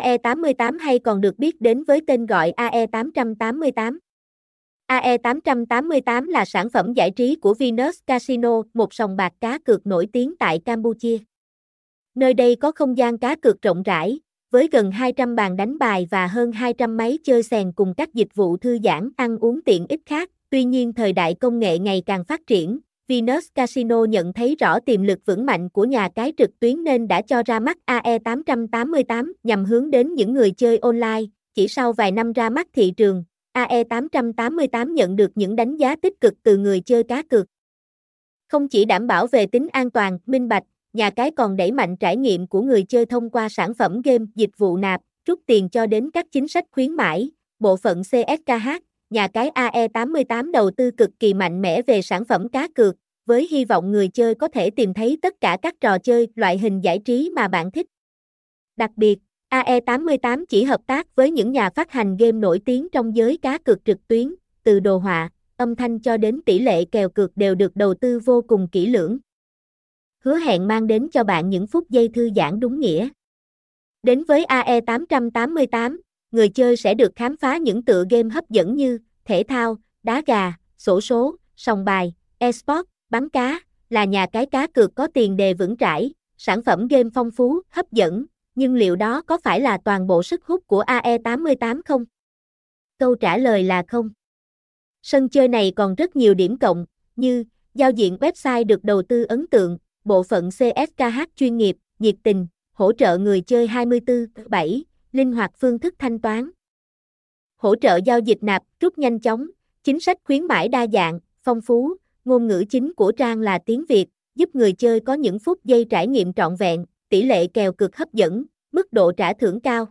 AE88 hay còn được biết đến với tên gọi AE888. AE888 là sản phẩm giải trí của Venus Casino, một sòng bạc cá cược nổi tiếng tại Campuchia. Nơi đây có không gian cá cược rộng rãi, với gần 200 bàn đánh bài và hơn 200 máy chơi sèn cùng các dịch vụ thư giãn, ăn uống tiện ích khác. Tuy nhiên thời đại công nghệ ngày càng phát triển, Venus Casino nhận thấy rõ tiềm lực vững mạnh của nhà cái trực tuyến nên đã cho ra mắt AE888 nhằm hướng đến những người chơi online. Chỉ sau vài năm ra mắt thị trường, AE888 nhận được những đánh giá tích cực từ người chơi cá cược. Không chỉ đảm bảo về tính an toàn, minh bạch, nhà cái còn đẩy mạnh trải nghiệm của người chơi thông qua sản phẩm game, dịch vụ nạp, rút tiền cho đến các chính sách khuyến mãi, bộ phận CSKH, nhà cái AE88 đầu tư cực kỳ mạnh mẽ về sản phẩm cá cược, với hy vọng người chơi có thể tìm thấy tất cả các trò chơi, loại hình giải trí mà bạn thích. Đặc biệt, AE88 chỉ hợp tác với những nhà phát hành game nổi tiếng trong giới cá cược trực tuyến, từ đồ họa, âm thanh cho đến tỷ lệ kèo cược đều được đầu tư vô cùng kỹ lưỡng. Hứa hẹn mang đến cho bạn những phút giây thư giãn đúng nghĩa. Đến với AE888, người chơi sẽ được khám phá những tựa game hấp dẫn như thể thao, đá gà, sổ số, sòng bài, esports, bắn cá, là nhà cái cá cược có tiền đề vững trải, sản phẩm game phong phú, hấp dẫn, nhưng liệu đó có phải là toàn bộ sức hút của AE88 không? Câu trả lời là không. Sân chơi này còn rất nhiều điểm cộng, như giao diện website được đầu tư ấn tượng, bộ phận CSKH chuyên nghiệp, nhiệt tình, hỗ trợ người chơi 24/7, linh hoạt phương thức thanh toán. Hỗ trợ giao dịch nạp, rút nhanh chóng, chính sách khuyến mãi đa dạng, phong phú, ngôn ngữ chính của trang là tiếng Việt, giúp người chơi có những phút giây trải nghiệm trọn vẹn, tỷ lệ kèo cực hấp dẫn, mức độ trả thưởng cao.